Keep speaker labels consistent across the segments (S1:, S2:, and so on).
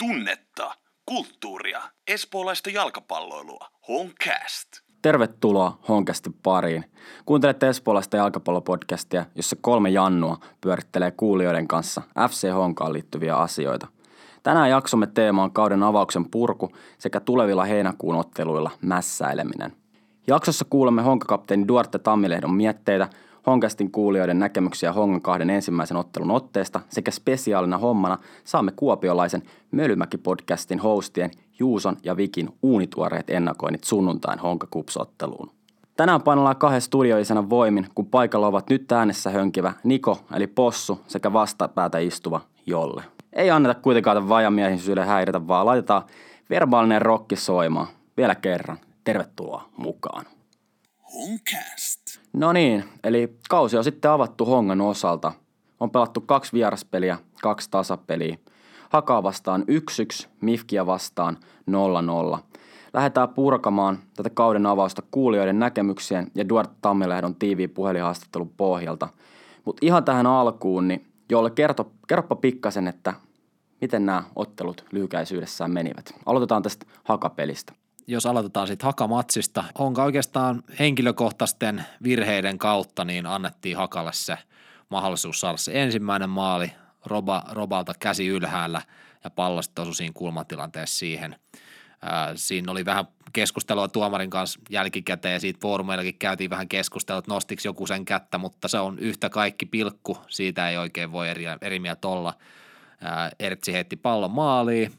S1: tunnetta, kulttuuria, espoolaista jalkapalloilua. Honcast.
S2: Tervetuloa Honkasti pariin. Kuuntelette espoolaista jalkapallopodcastia, jossa kolme Jannua pyörittelee kuulijoiden kanssa FC Honkaan liittyviä asioita. Tänään jaksomme teema on kauden avauksen purku sekä tulevilla heinäkuun otteluilla mässäileminen. Jaksossa kuulemme Honkakapteeni Duarte Tammilehdon mietteitä, Honkastin kuulijoiden näkemyksiä Hongan kahden ensimmäisen ottelun otteesta sekä spesiaalina hommana saamme kuopiolaisen Mölymäki-podcastin hostien Juuson ja Vikin uunituoreet ennakoinnit sunnuntain Honka Kups-otteluun. Tänään painellaan kahden studioisena voimin, kun paikalla ovat nyt äänessä hönkivä Niko eli Possu sekä vastapäätä istuva Jolle. Ei anneta kuitenkaan tämän vajamiehisyyden häiritä, vaan laitetaan verbaalinen rokki soimaan. Vielä kerran, tervetuloa mukaan.
S1: Honcast.
S2: No niin, eli kausi on sitten avattu Hongan osalta. On pelattu kaksi vieraspeliä, kaksi tasapeliä. Hakaa vastaan 1-1, Mifkiä vastaan 0-0. Lähdetään purkamaan tätä kauden avausta kuulijoiden näkemyksien ja Duarte Tammilehdon tiiviin puhelinhaastattelun pohjalta. Mutta ihan tähän alkuun, niin jolle kerto, kerropa pikkasen, että miten nämä ottelut lyhykäisyydessään menivät. Aloitetaan tästä hakapelistä
S3: jos aloitetaan sitten hakamatsista, onko oikeastaan henkilökohtaisten virheiden kautta niin annettiin Hakalle se mahdollisuus saada se ensimmäinen maali Roba, Robalta käsi ylhäällä ja pallo sitten osui siinä kulmatilanteessa siihen. Ää, siinä oli vähän keskustelua tuomarin kanssa jälkikäteen ja siitä foorumeillakin käytiin vähän keskustelua, että nostiksi joku sen kättä, mutta se on yhtä kaikki pilkku, siitä ei oikein voi eri, eri mieltä olla. Ää, Ertsi heitti pallon maaliin,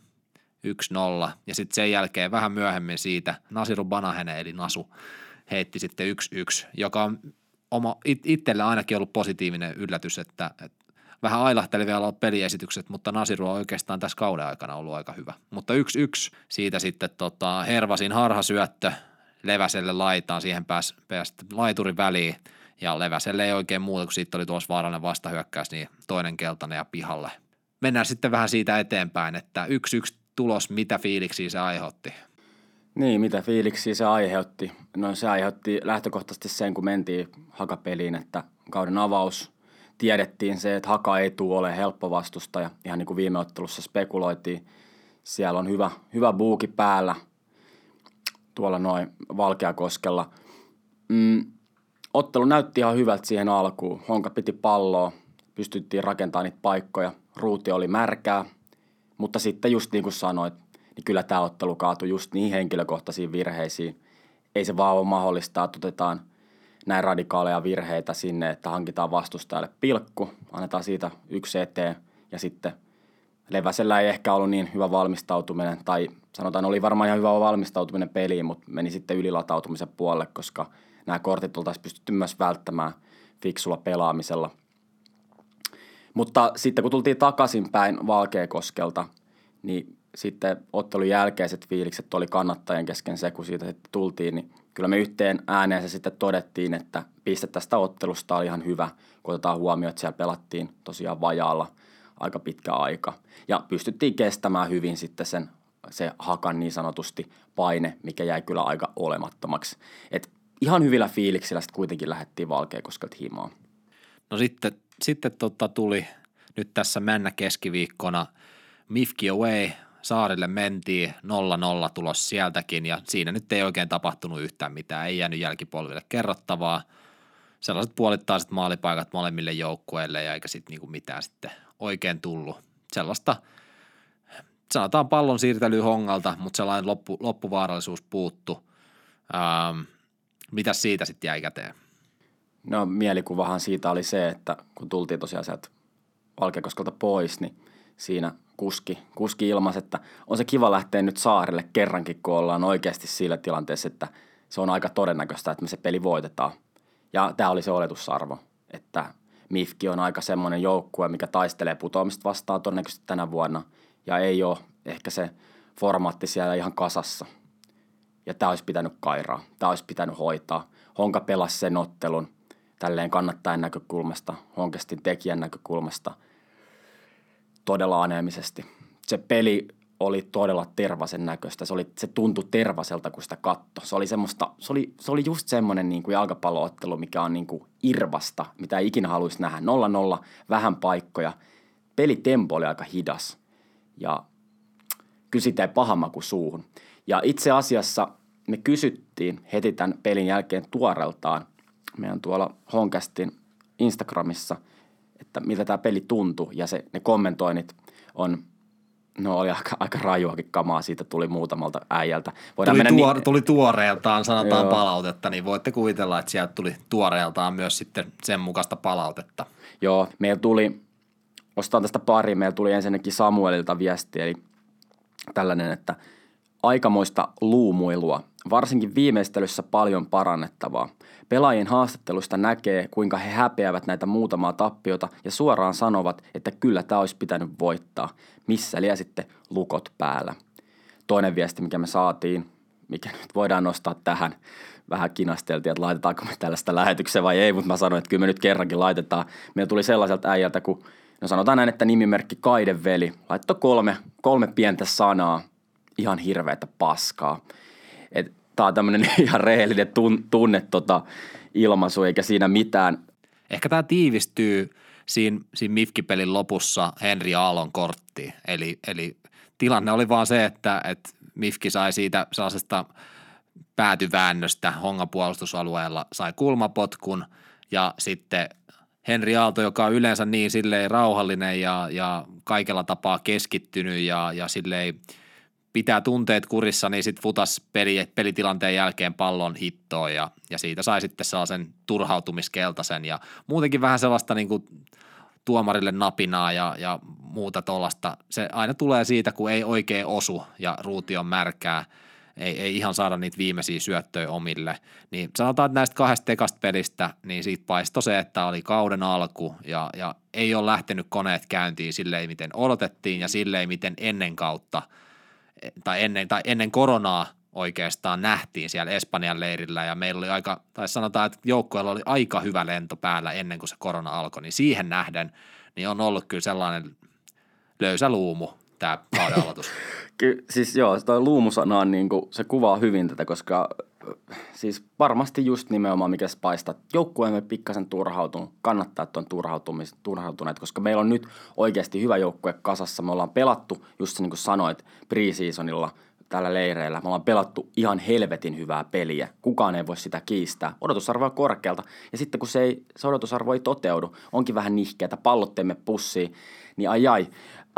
S3: 1-0 ja sitten sen jälkeen vähän myöhemmin siitä Nasiru Banahene eli Nasu heitti sitten 1-1, joka on oma, itselle ainakin ollut positiivinen yllätys, että, että vähän ailahtelevia ollut peliesitykset, mutta Nasiru on oikeastaan tässä kauden aikana ollut aika hyvä. Mutta 1-1 siitä sitten tota, Hervasin harhasyöttö Leväselle laitaan, siihen pääsi pääs laiturin väliin ja Leväselle ei oikein muuta, kun siitä oli tuossa vaarallinen vastahyökkäys, niin toinen keltainen ja pihalle. Mennään sitten vähän siitä eteenpäin, että 1-1 tulos, mitä fiiliksiä se aiheutti?
S2: Niin, mitä fiiliksiä se aiheutti? No se aiheutti lähtökohtaisesti sen, kun mentiin hakapeliin, että kauden avaus tiedettiin se, että haka ei tule ole helppo vastustaja. Ihan niin kuin viime ottelussa spekuloitiin. Siellä on hyvä, hyvä buuki päällä tuolla noin Valkeakoskella. Mm, ottelu näytti ihan hyvältä siihen alkuun. Honka piti palloa, pystyttiin rakentamaan niitä paikkoja. Ruuti oli märkää, mutta sitten just niin kuin sanoit, niin kyllä tämä ottelu kaatui just niin henkilökohtaisiin virheisiin. Ei se vaan ole mahdollista, että otetaan näin radikaaleja virheitä sinne, että hankitaan vastustajalle pilkku, annetaan siitä yksi eteen ja sitten Leväsellä ei ehkä ollut niin hyvä valmistautuminen, tai sanotaan oli varmaan ihan hyvä valmistautuminen peliin, mutta meni sitten ylilatautumisen puolelle, koska nämä kortit oltaisiin pystytty myös välttämään fiksulla pelaamisella – mutta sitten kun tultiin takaisinpäin Valkeakoskelta, niin sitten ottelun jälkeiset fiilikset oli kannattajien kesken se, kun siitä sitten tultiin, niin kyllä me yhteen ääneen se sitten todettiin, että piste tästä ottelusta oli ihan hyvä, kun otetaan huomioon, että siellä pelattiin tosiaan vajaalla aika pitkä aika. Ja pystyttiin kestämään hyvin sitten sen se hakan niin sanotusti paine, mikä jäi kyllä aika olemattomaksi. Et ihan hyvillä fiiliksillä sitten kuitenkin lähdettiin Valkeakoskelta himaan.
S3: No sitten sitten tota tuli nyt tässä mennä keskiviikkona Mifki Away, saarille mentiin 0-0 tulos sieltäkin ja siinä nyt ei oikein tapahtunut yhtään mitään, ei jäänyt jälkipolville kerrottavaa. Sellaiset puolittaiset maalipaikat molemmille joukkueille ja eikä sitten niinku mitään sitten oikein tullut. Sellaista, sanotaan pallon siirtely hongalta, mutta sellainen loppu, loppuvaarallisuus puuttu. Ähm, mitä siitä sitten jäi käteen?
S2: No mielikuvahan siitä oli se, että kun tultiin tosiaan sieltä Valkeakoskelta pois, niin siinä kuski, kuski ilmas, että on se kiva lähteä nyt saarelle kerrankin, kun ollaan oikeasti sillä tilanteessa, että se on aika todennäköistä, että me se peli voitetaan. Ja tämä oli se oletusarvo, että Mifki on aika semmoinen joukkue, mikä taistelee putoamista vastaan todennäköisesti tänä vuonna. Ja ei ole ehkä se formaatti siellä ihan kasassa. Ja tämä olisi pitänyt kairaa, tämä olisi pitänyt hoitaa. Honka pelasi sen ottelun – tälleen kannattajan näkökulmasta, Honkestin tekijän näkökulmasta todella aneemisesti. Se peli oli todella tervasen näköistä. Se, oli, se tuntui tervaselta, kun sitä katto. Se oli, semmoista, se oli, se oli just semmoinen niin kuin jalkapalloottelu, mikä on niin kuin irvasta, mitä ei ikinä haluaisi nähdä. 0-0, vähän paikkoja. Pelitempo oli aika hidas. Ja kyllä siitä ei paha maku suuhun. Ja itse asiassa me kysyttiin heti tämän pelin jälkeen tuoreltaan meidän tuolla Honkastin Instagramissa, että miltä tämä peli tuntui. Ja se, ne kommentoinnit on No oli aika, aika rajuakin kamaa, siitä tuli muutamalta äijältä.
S3: Voidaan tuli, tuor, niin... tuli tuoreeltaan, sanotaan Joo. palautetta, niin voitte kuvitella, että sieltä tuli tuoreeltaan myös sitten sen mukaista palautetta.
S2: Joo, meillä tuli, ostaan tästä pari, meillä tuli ensinnäkin Samuelilta viesti, eli tällainen, että aikamoista luumuilua, varsinkin viimeistelyssä paljon parannettavaa. Pelaajien haastattelusta näkee, kuinka he häpeävät näitä muutamaa tappiota ja suoraan sanovat, että kyllä tämä olisi pitänyt voittaa. Missä liian sitten lukot päällä. Toinen viesti, mikä me saatiin, mikä nyt voidaan nostaa tähän, vähän kinasteltiin, että laitetaanko me tällaista lähetykseen vai ei, mutta mä sanoin, että kyllä me nyt kerrankin laitetaan. Meillä tuli sellaiselta äijältä, kun no sanotaan näin, että nimimerkki Kaideveli laittoi kolme, kolme pientä sanaa, ihan hirveätä paskaa. Tämä on tämmöinen ihan rehellinen tun, tunne tota, ilmaisu, eikä siinä mitään.
S3: Ehkä tämä tiivistyy siinä, siinä Mifki-pelin lopussa Henri Aallon korttiin. Eli, eli tilanne oli vaan se, että, että Mifki sai siitä sellaisesta päätyväännöstä Hongan puolustusalueella, sai kulmapotkun ja sitten Henri Aalto, joka on yleensä niin silleen rauhallinen ja, ja kaikella tapaa keskittynyt ja, ja silleen – pitää tunteet kurissa, niin sitten futas peli, pelitilanteen jälkeen pallon hittoon ja, ja siitä sai sitten sellaisen turhautumiskeltaisen ja muutenkin vähän sellaista niin kuin tuomarille napinaa ja, ja muuta tuollaista. Se aina tulee siitä, kun ei oikein osu ja ruuti on märkää, ei, ei ihan saada niitä viimeisiä syöttöjä omille. Niin sanotaan, että näistä kahdesta tekasta pelistä, niin siitä paistoi se, että oli kauden alku ja, ja ei ole lähtenyt koneet käyntiin silleen, miten odotettiin ja silleen, miten ennen kautta – tai ennen, tai ennen koronaa oikeastaan nähtiin siellä Espanjan leirillä ja meillä oli aika, tai sanotaan, että joukkueella oli aika hyvä lento päällä ennen kuin se korona alkoi, niin siihen nähden niin on ollut kyllä sellainen löysä luumu tämä kauden aloitus.
S2: Ky- siis joo, toi luumusana on niin kuin, se kuvaa hyvin tätä, koska siis varmasti just nimenomaan mikä paistaa. Joukkueemme pikkasen turhautunut, kannattaa tuon turhautuneet, koska meillä on nyt oikeasti hyvä joukkue kasassa. Me ollaan pelattu, just niin kuin sanoit, preseasonilla tällä leireillä. Me ollaan pelattu ihan helvetin hyvää peliä. Kukaan ei voi sitä kiistää. Odotusarvo on korkealta. Ja sitten kun se, ei, se odotusarvo ei toteudu, onkin vähän nihkeätä, pallot teemme pussiin, niin ai ai.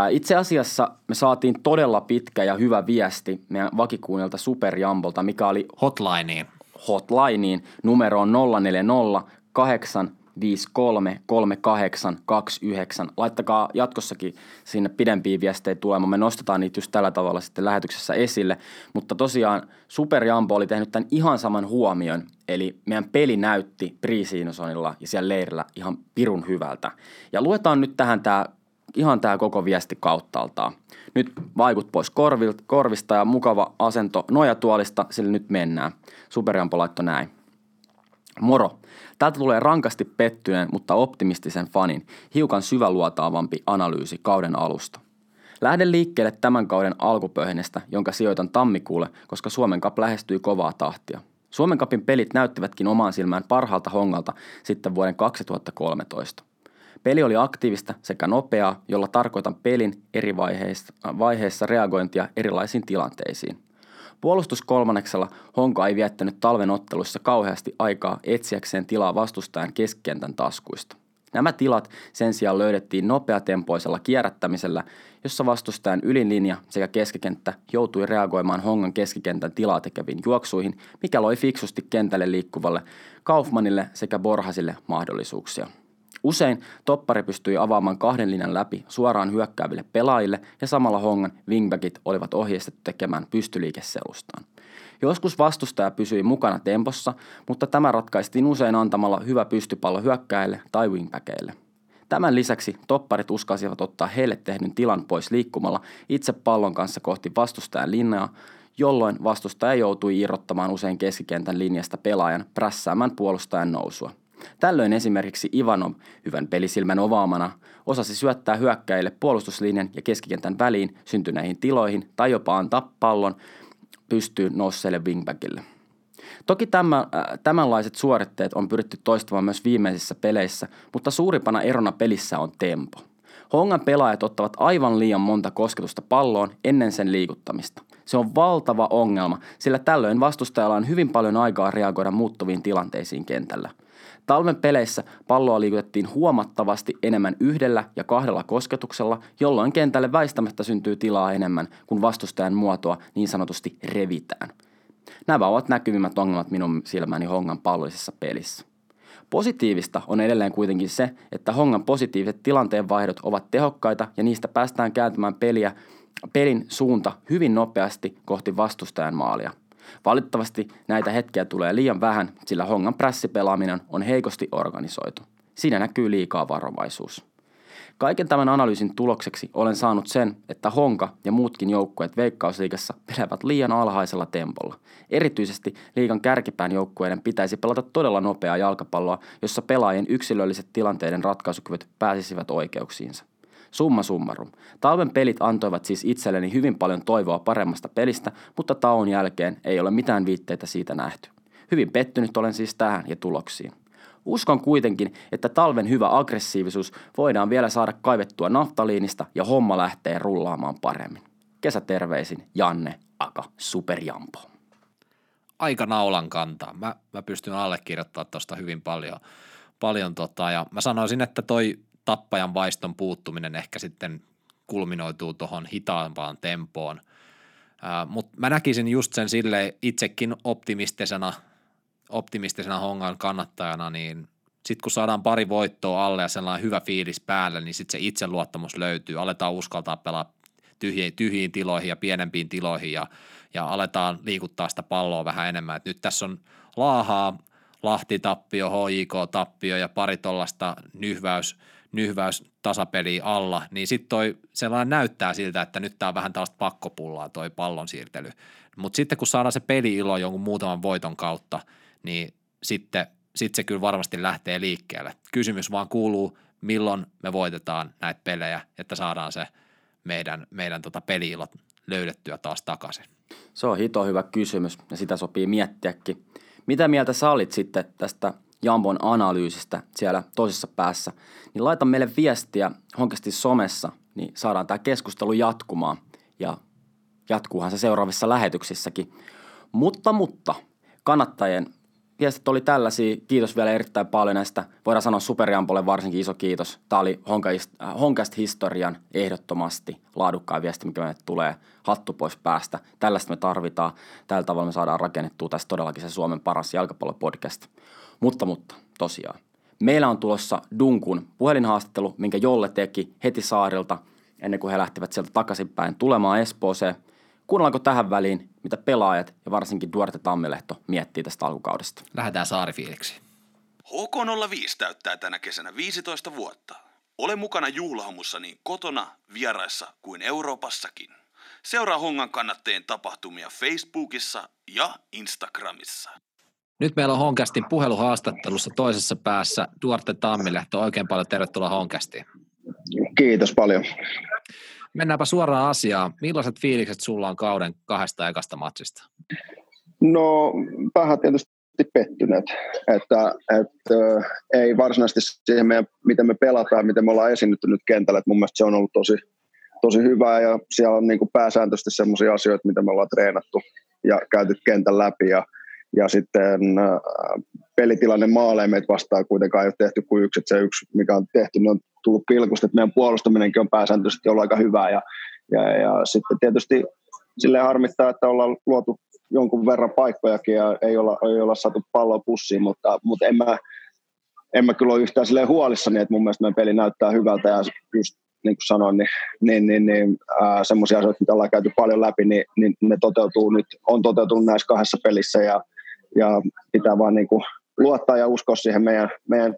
S2: Itse asiassa me saatiin todella pitkä ja hyvä viesti meidän vakikuunnelta Superjambolta, mikä oli
S3: hotlineen.
S2: Hotlineen numero on 040 853 3829. Laittakaa jatkossakin sinne pidempiä viestejä tulemaan. Me nostetaan niitä just tällä tavalla sitten lähetyksessä esille. Mutta tosiaan Superjambo oli tehnyt tämän ihan saman huomion. Eli meidän peli näytti Prisiinosonilla ja siellä leirillä ihan pirun hyvältä. Ja luetaan nyt tähän tämä ihan tämä koko viesti kauttaaltaan. Nyt vaikut pois korvista ja mukava asento nojatuolista, sillä nyt mennään. Superjampo laitto näin. Moro. Täältä tulee rankasti pettyneen, mutta optimistisen fanin, hiukan syväluotaavampi analyysi kauden alusta. Lähden liikkeelle tämän kauden alkupöhnestä, jonka sijoitan tammikuulle, koska Suomen Cup lähestyy kovaa tahtia. Suomen Cupin pelit näyttivätkin omaan silmään parhaalta hongalta sitten vuoden 2013. Peli oli aktiivista sekä nopeaa, jolla tarkoitan pelin eri vaiheissa, vaiheissa reagointia erilaisiin tilanteisiin. Puolustuskolmanneksella Honka ei viettänyt talven otteluissa kauheasti aikaa etsiäkseen tilaa vastustajan keskikentän taskuista. Nämä tilat sen sijaan löydettiin nopeatempoisella kierrättämisellä, jossa vastustajan ylinlinja sekä keskikenttä joutui reagoimaan Hongan keskikentän tilaa tekeviin juoksuihin, mikä loi fiksusti kentälle liikkuvalle Kaufmanille sekä Borhasille mahdollisuuksia. Usein toppari pystyi avaamaan kahden linjan läpi suoraan hyökkääville pelaajille ja samalla Hongan wingbackit olivat ohjeistettu tekemään pystyliikeselustaan. Joskus vastustaja pysyi mukana tempossa, mutta tämä ratkaistiin usein antamalla hyvä pystypallo hyökkäille tai wingbackeille. Tämän lisäksi topparit uskalsivat ottaa heille tehdyn tilan pois liikkumalla itse pallon kanssa kohti vastustajan linjaa, jolloin vastustaja joutui irrottamaan usein keskikentän linjasta pelaajan prässäämään puolustajan nousua – Tällöin esimerkiksi Ivanov, hyvän pelisilmän ovaamana, osasi syöttää hyökkäille puolustuslinjan ja keskikentän väliin syntyneihin tiloihin tai jopa antaa pallon pystyyn nousseelle wingbackille. Toki tämä, äh, tämänlaiset suoritteet on pyritty toistamaan myös viimeisissä peleissä, mutta suurimpana erona pelissä on tempo. Hongan pelaajat ottavat aivan liian monta kosketusta palloon ennen sen liikuttamista. Se on valtava ongelma, sillä tällöin vastustajalla on hyvin paljon aikaa reagoida muuttuviin tilanteisiin kentällä. Talven peleissä palloa liikutettiin huomattavasti enemmän yhdellä ja kahdella kosketuksella, jolloin kentälle väistämättä syntyy tilaa enemmän, kun vastustajan muotoa niin sanotusti revitään. Nämä ovat näkyvimmät ongelmat minun silmäni Hongan pallollisessa pelissä. Positiivista on edelleen kuitenkin se, että Hongan positiiviset tilanteenvaihdot ovat tehokkaita ja niistä päästään kääntämään peliä, pelin suunta hyvin nopeasti kohti vastustajan maalia. Valitettavasti näitä hetkiä tulee liian vähän, sillä Hongan prässipelaaminen on heikosti organisoitu. Siinä näkyy liikaa varovaisuus. Kaiken tämän analyysin tulokseksi olen saanut sen, että Honka ja muutkin joukkueet Veikkausliigassa pelaavat liian alhaisella tempolla. Erityisesti liigan kärkipään joukkueiden pitäisi pelata todella nopeaa jalkapalloa, jossa pelaajien yksilölliset tilanteiden ratkaisukyvyt pääsisivät oikeuksiinsa. Summa summarum. Talven pelit antoivat siis itselleni hyvin paljon toivoa paremmasta pelistä, mutta tauon jälkeen ei ole mitään viitteitä siitä nähty. Hyvin pettynyt olen siis tähän ja tuloksiin. Uskon kuitenkin, että talven hyvä aggressiivisuus voidaan vielä saada kaivettua naftaliinista ja homma lähtee rullaamaan paremmin. Kesäterveisin Janne Aka Superjampo.
S3: Aika naulan kantaa. Mä, mä pystyn allekirjoittamaan tuosta hyvin paljon. paljon tota, ja mä sanoisin, että toi tappajan vaiston puuttuminen ehkä sitten kulminoituu tuohon hitaampaan tempoon. Mutta mä näkisin just sen sille itsekin optimistisena – optimistisena hongan kannattajana, niin sitten kun saadaan pari voittoa alle ja sellainen hyvä fiilis päälle, niin sitten se itseluottamus löytyy. Aletaan uskaltaa pelaa tyhjiin, tyhjiin tiloihin ja pienempiin tiloihin ja, ja aletaan liikuttaa sitä palloa vähän enemmän. Et nyt tässä on laahaa, Lahti-tappio, HJK-tappio ja pari tuollaista nyhväys, nyhväys tasapeliä alla, niin sitten toi sellainen näyttää siltä, että nyt tämä on vähän tällaista pakkopullaa toi pallon siirtely. Mutta sitten kun saadaan se peli-ilo jonkun muutaman voiton kautta – niin sitten sit se kyllä varmasti lähtee liikkeelle. Kysymys vaan kuuluu, milloin me voitetaan näitä pelejä, että saadaan se meidän, meidän tota peliilot löydettyä taas takaisin.
S2: Se on hito hyvä kysymys ja sitä sopii miettiäkin. Mitä mieltä sä olit sitten tästä Jambon analyysistä siellä toisessa päässä, niin laita meille viestiä honkasti somessa, niin saadaan tämä keskustelu jatkumaan ja jatkuuhan se seuraavissa lähetyksissäkin. Mutta, mutta kannattajien viestit oli tällaisia. Kiitos vielä erittäin paljon näistä. Voidaan sanoa Superjampolle varsinkin iso kiitos. Tämä oli Honkast historian ehdottomasti laadukkaan viesti, mikä meille tulee hattu pois päästä. Tällaista me tarvitaan. Tällä tavalla me saadaan rakennettua tästä todellakin se Suomen paras jalkapallopodcast. Mutta, mutta tosiaan. Meillä on tulossa Dunkun puhelinhaastattelu, minkä Jolle teki heti saarilta ennen kuin he lähtivät sieltä takaisinpäin tulemaan Espooseen – Kuunnellaanko tähän väliin, mitä pelaajat ja varsinkin Duarte Tammilehto miettii tästä alkukaudesta?
S3: Lähdetään saarifiiliksi.
S1: HK05 täyttää tänä kesänä 15 vuotta. Ole mukana juhlahommussa niin kotona, vieraissa kuin Euroopassakin. Seuraa Hongan kannatteen tapahtumia Facebookissa ja Instagramissa.
S3: Nyt meillä on Honkastin puheluhaastattelussa toisessa päässä Duarte Tammilehto. Oikein paljon tervetuloa Honkastiin.
S4: Kiitos paljon.
S3: Mennäänpä suoraan asiaan. Millaiset fiilikset sulla on kauden kahdesta ekasta matsista?
S4: No vähän tietysti pettyneet, että, että ei varsinaisesti siihen, meidän, miten me pelataan, miten me ollaan esiinnytty nyt kentällä, että mun mielestä se on ollut tosi, tosi hyvää ja siellä on niin kuin pääsääntöisesti sellaisia asioita, mitä me ollaan treenattu ja käyty kentän läpi ja, ja sitten pelitilanne maaleen meitä vastaan kuitenkaan ei ole tehty kuin yksi, että se yksi, mikä on tehty, niin on tullut pilkusta, että meidän puolustaminenkin on pääsääntöisesti ollut aika hyvää. Ja, ja, ja sitten tietysti sille harmittaa, että ollaan luotu jonkun verran paikkojakin ja ei olla, ei olla saatu palloa pussiin, mutta, mutta en, mä, en mä kyllä ole yhtään silleen huolissani, että mun mielestä meidän peli näyttää hyvältä. Ja just niin kuin sanoin, niin, niin, niin, niin semmoisia asioita, mitä ollaan käyty paljon läpi, niin, niin ne toteutuu nyt, on toteutunut näissä kahdessa pelissä. Ja, ja pitää vaan niin kuin luottaa ja uskoa siihen meidän, meidän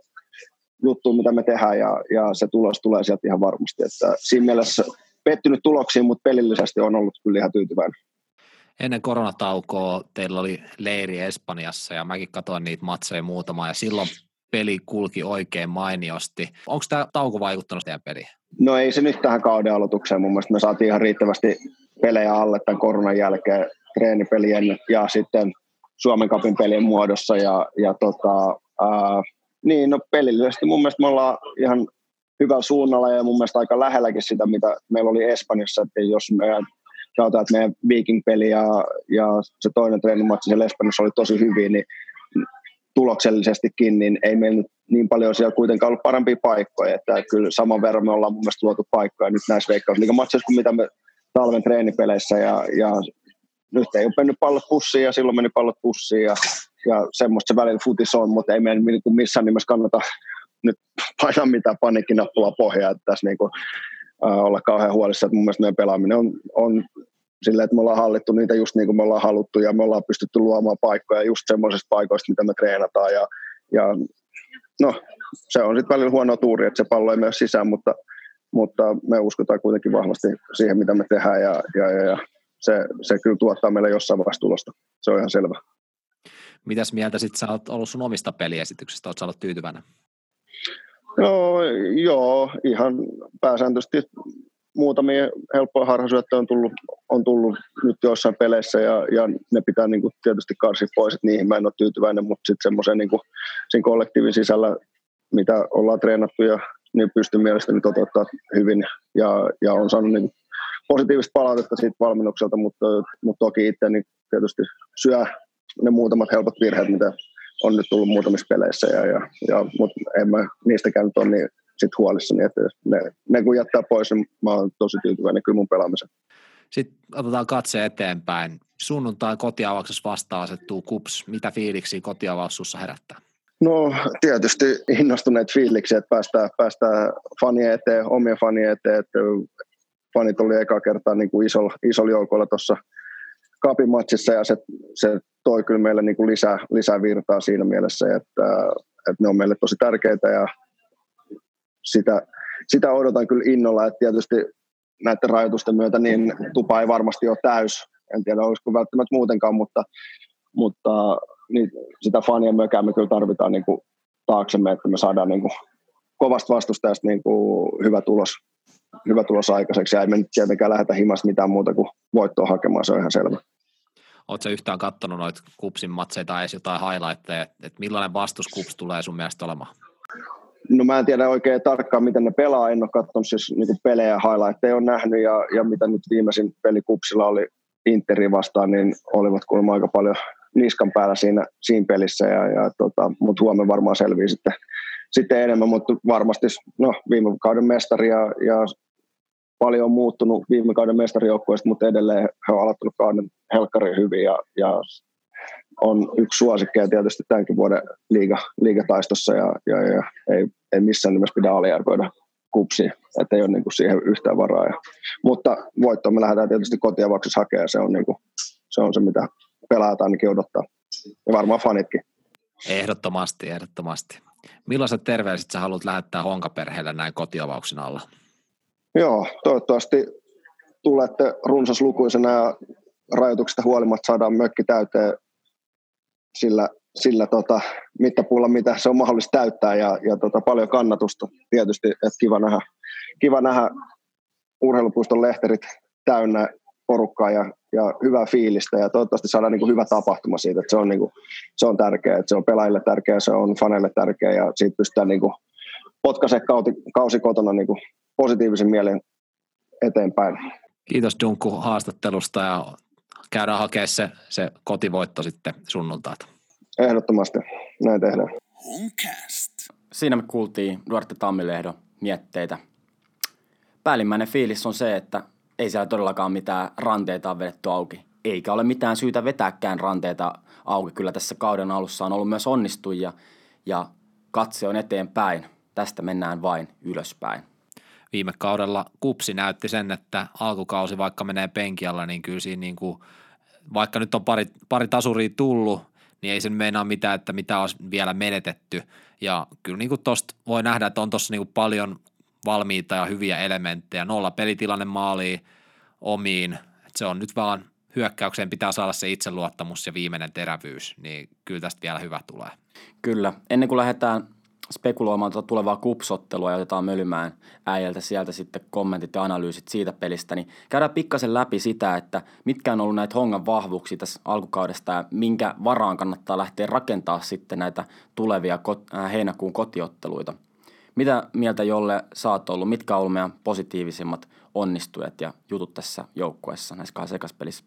S4: juttuun, mitä me tehdään ja, ja se tulos tulee sieltä ihan varmasti. Että siinä mielessä pettynyt tuloksiin, mutta pelillisesti on ollut kyllä ihan tyytyväinen.
S3: Ennen koronataukoa teillä oli leiri Espanjassa ja mäkin katsoin niitä matseja muutama ja silloin peli kulki oikein mainiosti. Onko tämä tauko vaikuttanut teidän peliin?
S4: No ei se nyt tähän kauden aloitukseen. Mun mielestä me saatiin ihan riittävästi pelejä alle tämän koronan jälkeen treenipelien ja sitten Suomen kapin pelien muodossa ja, ja tota, ää, niin, no pelillisesti mun mielestä me ollaan ihan hyvällä suunnalla ja mun mielestä aika lähelläkin sitä, mitä meillä oli Espanjassa, että jos meidän katsotaan, että meidän Viking-peli ja, ja se toinen treenimatsi siellä Espanjassa oli tosi hyvin, niin tuloksellisestikin, niin ei meillä nyt niin paljon siellä kuitenkaan ollut parempia paikkoja, että kyllä saman verran me ollaan mun mielestä luotu paikkoja nyt näissä veikkausliigamatseissa kuin mitä me talven treenipeleissä ja, ja nyt ei ole mennyt pallot pussiin ja silloin meni pallot pussiin ja, ja semmoista se välillä futis on, mutta ei meidän niin missään nimessä kannata nyt painaa mitään paniikkinappulaa pohjaa, että tässä niin kuin, äh, olla kauhean huolissa, että mun mielestä meidän pelaaminen on, on sillä, että me ollaan hallittu niitä just niin kuin me ollaan haluttu ja me ollaan pystytty luomaan paikkoja just semmoisista paikoista, mitä me treenataan ja, ja no, se on sitten välillä huono tuuri, että se pallo ei mene sisään, mutta, mutta me uskotaan kuitenkin vahvasti siihen, mitä me tehdään ja, ja, ja, ja se, se kyllä tuottaa meille jossain vaiheessa tulosta. Se on ihan selvä.
S3: Mitäs mieltä sitten sä oot ollut sun omista peliesityksistä? Oletko ollut tyytyväinen?
S4: No joo, ihan pääsääntöisesti muutamia helppoja harhasyöttöjä on tullut, on tullut nyt joissain peleissä ja, ja ne pitää niin kuin, tietysti karsia pois, että niihin mä en ole tyytyväinen, mutta sitten semmoisen niin siinä kollektiivin sisällä, mitä ollaan treenattu ja niin pystyn mielestäni toteuttaa hyvin ja, ja on saanut niin positiivista palautetta siitä valmennukselta, mutta, mutta toki itse niin tietysti syö ne muutamat helpot virheet, mitä on nyt tullut muutamissa peleissä, ja, ja, ja, mutta en mä niistäkään nyt ole niin sit huolissani, että ne, ne kun jättää pois, niin mä oon tosi tyytyväinen kyllä mun pelaamisen.
S3: Sitten otetaan katse eteenpäin. Sunnuntai kotiavauksessa vastaan asettuu KUPS. Mitä fiiliksi kotiavaus sussa herättää?
S4: No tietysti innostuneet fiiliksi, että päästään, päästään fanien eteen, omien fanien eteen. Että fanit oli eka kertaa niin kuin isolla, isolla joukolla tuossa kapimatsissa ja se, se toi kyllä meille niin kuin lisää, lisää virtaa siinä mielessä, että, että ne on meille tosi tärkeitä ja sitä, sitä odotan kyllä innolla, että tietysti näiden rajoitusten myötä niin tupa ei varmasti ole täys. En tiedä, olisiko välttämättä muutenkaan, mutta, mutta niin sitä fanien mökää me kyllä tarvitaan niin kuin taaksemme, että me saadaan niin kuin kovasta vastustajasta niin kuin hyvä tulos hyvä tulos aikaiseksi ja ei me nyt tietenkään lähdetä himasta mitään muuta kuin voittoa hakemaan, se on ihan selvä.
S3: Oletko yhtään katsonut noita kupsin matseita tai jotain highlightteja, että millainen vastus kups tulee sun mielestä olemaan?
S4: No mä en tiedä oikein tarkkaan, miten ne pelaa. En ole katsonut siis niin pelejä, highlightteja on nähnyt ja, ja mitä nyt viimeisin peli kupsilla oli Interi vastaan, niin olivat kuulemma aika paljon niskan päällä siinä, siinä pelissä, ja, ja tota, mutta huomenna varmaan selvii sitten, sitten enemmän, mutta varmasti no, viime kauden mestari ja, ja paljon on muuttunut viime kauden mestarijoukkueesta, mutta edelleen he on aloittanut kauden helkkari hyvin ja, ja on yksi suosikkeja tietysti tämänkin vuoden liiga, liigataistossa ja, ja, ja ei, ei missään nimessä pidä aliarvioida kupsia, että ei ole niin kuin siihen yhtään varaa. Ja, mutta voittoa me lähdetään tietysti kotiavauksessa hakemaan se on, niin kuin, se on se, mitä pelaajat ainakin odottaa. Ja varmaan fanitkin.
S3: Ehdottomasti, ehdottomasti. Millaiset terveiset sä haluat lähettää Honkaperheelle näin kotiavauksen alla?
S4: Joo, toivottavasti tulette runsaslukuisena ja rajoituksista huolimatta saadaan mökki täyteen sillä, sillä tota, mittapuulla, mitä se on mahdollista täyttää ja, ja tota, paljon kannatusta. Tietysti, että kiva nähdä, kiva nähdä urheilupuiston lehterit täynnä porukkaa ja, ja hyvää fiilistä ja toivottavasti saadaan niin kuin hyvä tapahtuma siitä, että se on, niin kuin, se on tärkeää, että se on pelaajille tärkeää, se on faneille tärkeää ja siitä pystytään niin kuin potkaise kausi, kausi kotona niin kuin positiivisen mielen eteenpäin.
S3: Kiitos Dunku haastattelusta ja käydään hakemaan se, se kotivoitto sitten sunnuntaita.
S4: Ehdottomasti, näin tehdään.
S2: Homecast. Siinä me kuultiin Duarte Tammilehdon mietteitä. Päällimmäinen fiilis on se, että ei siellä todellakaan mitään ranteita ole vedetty auki. Eikä ole mitään syytä vetääkään ranteita auki. Kyllä tässä kauden alussa on ollut myös onnistujia ja katse on eteenpäin. Tästä mennään vain ylöspäin
S3: viime kaudella kupsi näytti sen, että alkukausi vaikka menee penkialla, niin kyllä siinä niin kuin, vaikka nyt on pari, pari tasuria tullut, niin ei sen meinaa mitään, että mitä olisi vielä menetetty. Ja kyllä niin tuosta voi nähdä, että on tuossa niin paljon valmiita ja hyviä elementtejä. Nolla pelitilanne maaliin omiin. Et se on nyt vaan hyökkäykseen pitää saada se itseluottamus ja viimeinen terävyys, niin kyllä tästä vielä hyvä tulee.
S2: Kyllä. Ennen kuin lähdetään spekuloimaan tuota tulevaa kupsottelua ja otetaan Mölymään äijältä sieltä sitten kommentit ja analyysit siitä pelistä, niin käydään pikkasen läpi sitä, että mitkä on ollut näitä Hongan vahvuuksia tässä alkukaudesta ja minkä varaan kannattaa lähteä rakentaa sitten näitä tulevia kot- äh, heinäkuun kotiotteluita. Mitä mieltä Jolle oot ollut? Mitkä on ollut meidän positiivisimmat onnistujat ja jutut tässä joukkueessa näissä kahdessa sekaspelissä?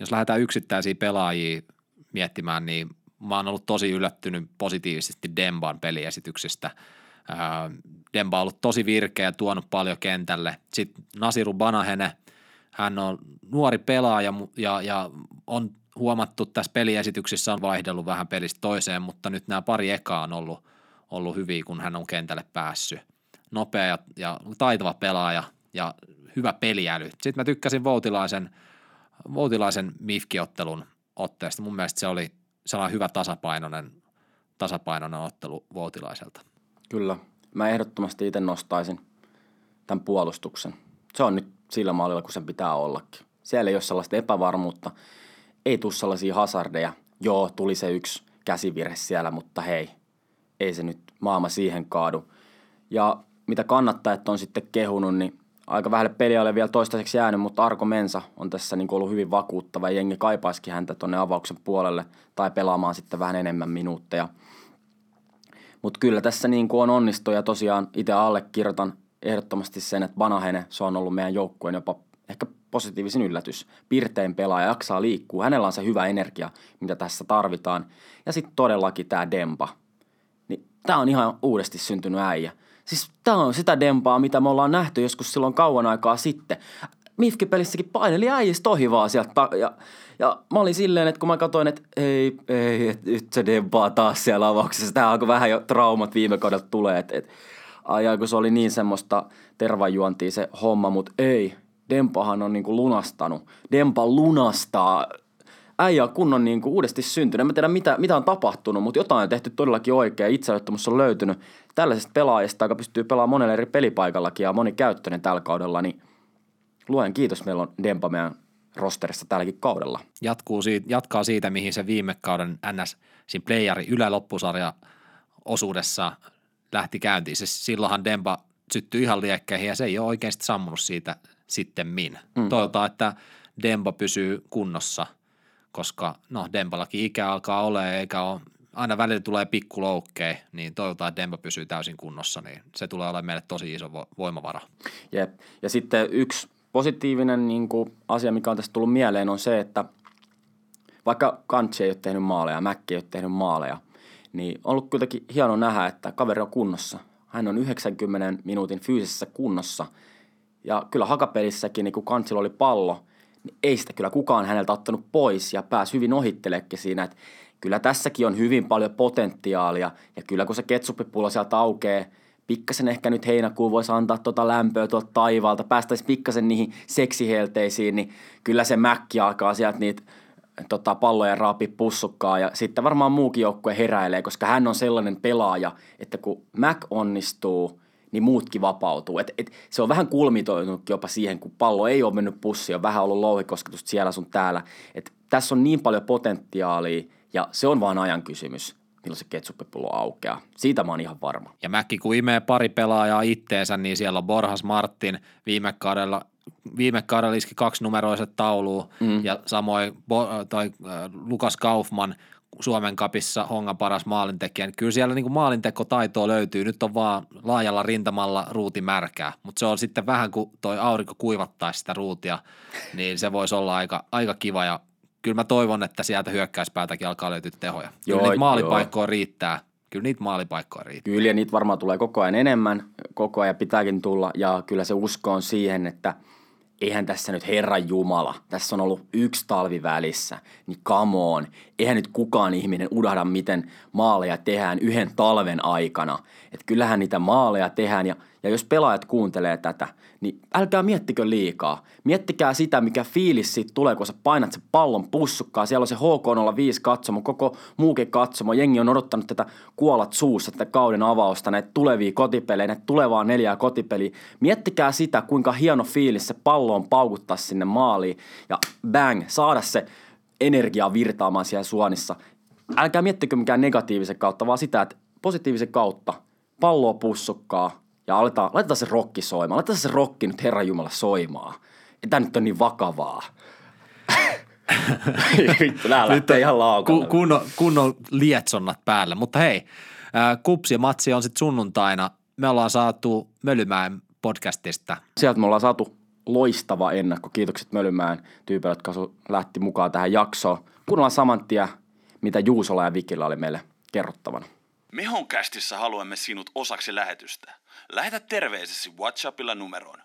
S3: Jos lähdetään yksittäisiä pelaajia miettimään, niin mä oon ollut tosi yllättynyt positiivisesti Demban peliesityksestä. Demba on ollut tosi virkeä ja tuonut paljon kentälle. Sitten Nasiru Banahene, hän on nuori pelaaja ja, ja on huomattu tässä peliesityksissä on vaihdellut vähän pelistä toiseen, mutta nyt nämä pari ekaa on ollut, ollut hyviä, kun hän on kentälle päässyt. Nopea ja, ja taitava pelaaja ja hyvä peliäly. Sitten mä tykkäsin Voutilaisen, Voutilaisen Mifki-ottelun otteesta. Mun mielestä se oli sellainen hyvä tasapainoinen, tasapainoinen ottelu Vuotilaiselta.
S2: Kyllä. Mä ehdottomasti itse nostaisin tämän puolustuksen. Se on nyt sillä maalilla, kun sen pitää ollakin. Siellä ei ole sellaista epävarmuutta, ei tule sellaisia hazardeja. Joo, tuli se yksi käsivirhe siellä, mutta hei, ei se nyt maama siihen kaadu. Ja mitä kannattajat on sitten kehunut, niin aika vähälle peliä ole vielä toistaiseksi jäänyt, mutta Arko Mensa on tässä niin ollut hyvin vakuuttava jengi kaipaisikin häntä tuonne avauksen puolelle tai pelaamaan sitten vähän enemmän minuutteja. Mutta kyllä tässä niin kuin on onnistu ja tosiaan itse allekirjoitan ehdottomasti sen, että Banahene, se on ollut meidän joukkueen jopa ehkä positiivisin yllätys. Pirtein pelaaja, jaksaa liikkuu, hänellä on se hyvä energia, mitä tässä tarvitaan. Ja sitten todellakin tämä Dempa. Niin tämä on ihan uudesti syntynyt äijä. Siis tämä on sitä Dempaa, mitä me ollaan nähty joskus silloin kauan aikaa sitten. Mifki-pelissäkin paineli äijistä ohi vaan sieltä. Ja, ja mä olin silleen, että kun mä katsoin, että ei, ei, et, nyt se Dempaa taas siellä avauksessa. Tämä alkoi vähän jo traumat viime kaudelta tulee, että et, ajaa, kun se oli niin semmoista tervajuontia se homma, mutta ei. Dempahan on niinku lunastanut. Dempa lunastaa äijä on kunnon niin kuin uudesti syntynyt. En mä tiedä, mitä, mitä on tapahtunut, mutta jotain on tehty todellakin oikein. Itseottamus on löytynyt tällaisesta pelaajasta, joka pystyy pelaamaan monelle eri pelipaikallakin ja monikäyttöinen tällä kaudella, niin luen kiitos, meillä on Dempa meidän rosterissa tälläkin kaudella.
S3: Jatkuu siitä, jatkaa siitä, mihin se viime kauden NS, siinä playeri yläloppusarja osuudessa lähti käyntiin. Se, silloinhan Dempa syttyi ihan liekkeihin ja se ei ole oikeasti sammunut siitä sitten min. Mm. Toivotaan, että Demba pysyy kunnossa – koska no Dempallakin ikä alkaa olla eikä ole, aina välillä tulee pikkuloukkeja, niin toivotaan, että Demba pysyy täysin kunnossa, niin se tulee olemaan meille tosi iso voimavara.
S2: Jep. Ja sitten yksi positiivinen niin kuin, asia, mikä on tässä tullut mieleen, on se, että vaikka Kantsi ei ole tehnyt maaleja, Mäkki ei ole tehnyt maaleja, niin on ollut kuitenkin hieno nähdä, että kaveri on kunnossa. Hän on 90 minuutin fyysisessä kunnossa. Ja kyllä hakapelissäkin, niin kun Kantsilla oli pallo, niin ei sitä kyllä kukaan häneltä ottanut pois ja pääsi hyvin ohitteleekin siinä, että kyllä tässäkin on hyvin paljon potentiaalia ja kyllä kun se ketsuppipullo sieltä aukeaa, pikkasen ehkä nyt heinäkuun voisi antaa tuota lämpöä tuolta taivaalta, päästäisiin pikkasen niihin seksihelteisiin, niin kyllä se mäkki alkaa sieltä niitä tota, palloja raapi pussukkaa ja sitten varmaan muukin joukkue heräilee, koska hän on sellainen pelaaja, että kun Mac onnistuu – niin muutkin vapautuu. Et, et, se on vähän kulmitoinut jopa siihen, kun pallo ei ole mennyt pussiin, on vähän ollut louhikosketusta siellä sun täällä. Et tässä on niin paljon potentiaalia ja se on vaan ajan kysymys milloin se ketsuppipullo aukeaa. Siitä mä oon ihan varma.
S3: Ja Mäkki kun imee pari pelaajaa itteensä, niin siellä on Borhas Martin viime kaudella viime kaudella iski kaksi numeroiset tauluun mm. ja samoin Bo- tai, äh, Lukas Kaufman Suomen kapissa Hongan paras maalintekijä, niin kyllä siellä niin maalintekotaitoa löytyy. Nyt on vaan laajalla rintamalla ruuti märkää, mutta se on sitten vähän kuin toi aurinko kuivattaa sitä ruutia, niin se voisi olla aika, aika kiva ja kyllä mä toivon, että sieltä hyökkäyspäätäkin alkaa löytyä tehoja. Kyllä joo, niitä maalipaikkoja joo. riittää. Kyllä niitä maalipaikkoja riittää.
S2: Kyllä ja niitä varmaan tulee koko ajan enemmän, koko ajan pitääkin tulla ja kyllä se usko on siihen, että – eihän tässä nyt Herran Jumala, tässä on ollut yksi talvi välissä, niin come on, eihän nyt kukaan ihminen udahda, miten maaleja tehdään yhden talven aikana. Että kyllähän niitä maaleja tehdään ja, ja jos pelaajat kuuntelee tätä, niin älkää miettikö liikaa. Miettikää sitä, mikä fiilis siitä tulee, kun sä painat se pallon pussukkaa. Siellä on se HK05 katsomo, koko muukin katsomo. Jengi on odottanut tätä kuolat suussa, tätä kauden avausta, näitä tulevia kotipelejä, näitä tulevaa neljää kotipeliä. Miettikää sitä, kuinka hieno fiilis se pallo on paukuttaa sinne maaliin ja bang, saada se energia virtaamaan siellä suonissa. Älkää miettikö mikään negatiivisen kautta, vaan sitä, että positiivisen kautta palloa pussukkaa, ja aletaan, laitetaan se rokki soimaan. Laitetaan se rokki nyt Herran Jumala soimaan. Tämä nyt on niin vakavaa. Vittu, nää lähtee ihan laukalla.
S3: Kun, kunnon, kunnon lietsonnat päällä. Mutta hei, kupsi ja matsi on sitten sunnuntaina. me ollaan saatu Mölymäen podcastista.
S2: Sieltä me ollaan saatu loistava ennakko. Kiitokset Mölymäen tyypille, jotka lähti mukaan tähän jaksoon. Kuunnellaan saman tien, mitä Juusola ja Vikillä oli meille kerrottavana.
S1: Mehonkästissä haluamme sinut osaksi lähetystä. Lähetä terveisesi WhatsAppilla numeroon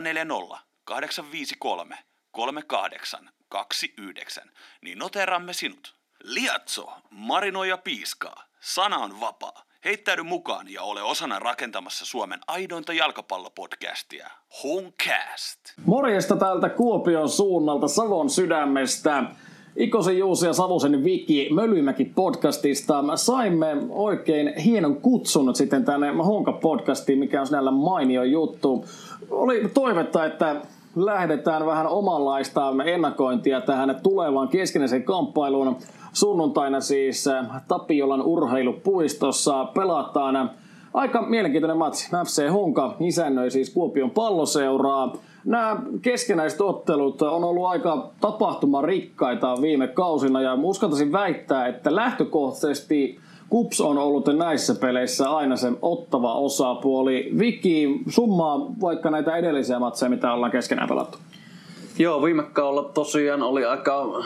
S1: 040 853 3829, niin noteramme sinut. Liatso, marinoi ja piiskaa. Sana on vapaa. Heittäydy mukaan ja ole osana rakentamassa Suomen aidointa jalkapallopodcastia. Homecast.
S5: Morjesta täältä Kuopion suunnalta Savon sydämestä. Ikosen Juusi ja Savosen Viki Mölymäki podcastista. Saimme oikein hienon kutsun sitten tänne Honka podcastiin, mikä on sinällä mainio juttu. Oli toivetta, että lähdetään vähän omanlaista ennakointia tähän tulevaan keskinäiseen kamppailuun. Sunnuntaina siis Tapiolan urheilupuistossa pelataan aika mielenkiintoinen matsi. FC Honka isännöi siis Kuopion palloseuraa. Nämä keskenäiset ottelut on ollut aika tapahtumarikkaita viime kausina ja uskaltaisin väittää, että lähtökohtaisesti Kups on ollut näissä peleissä aina se ottava osapuoli. Viki, summaa vaikka näitä edellisiä matseja, mitä ollaan keskenään pelattu.
S6: Joo, viime kaudella tosiaan oli aika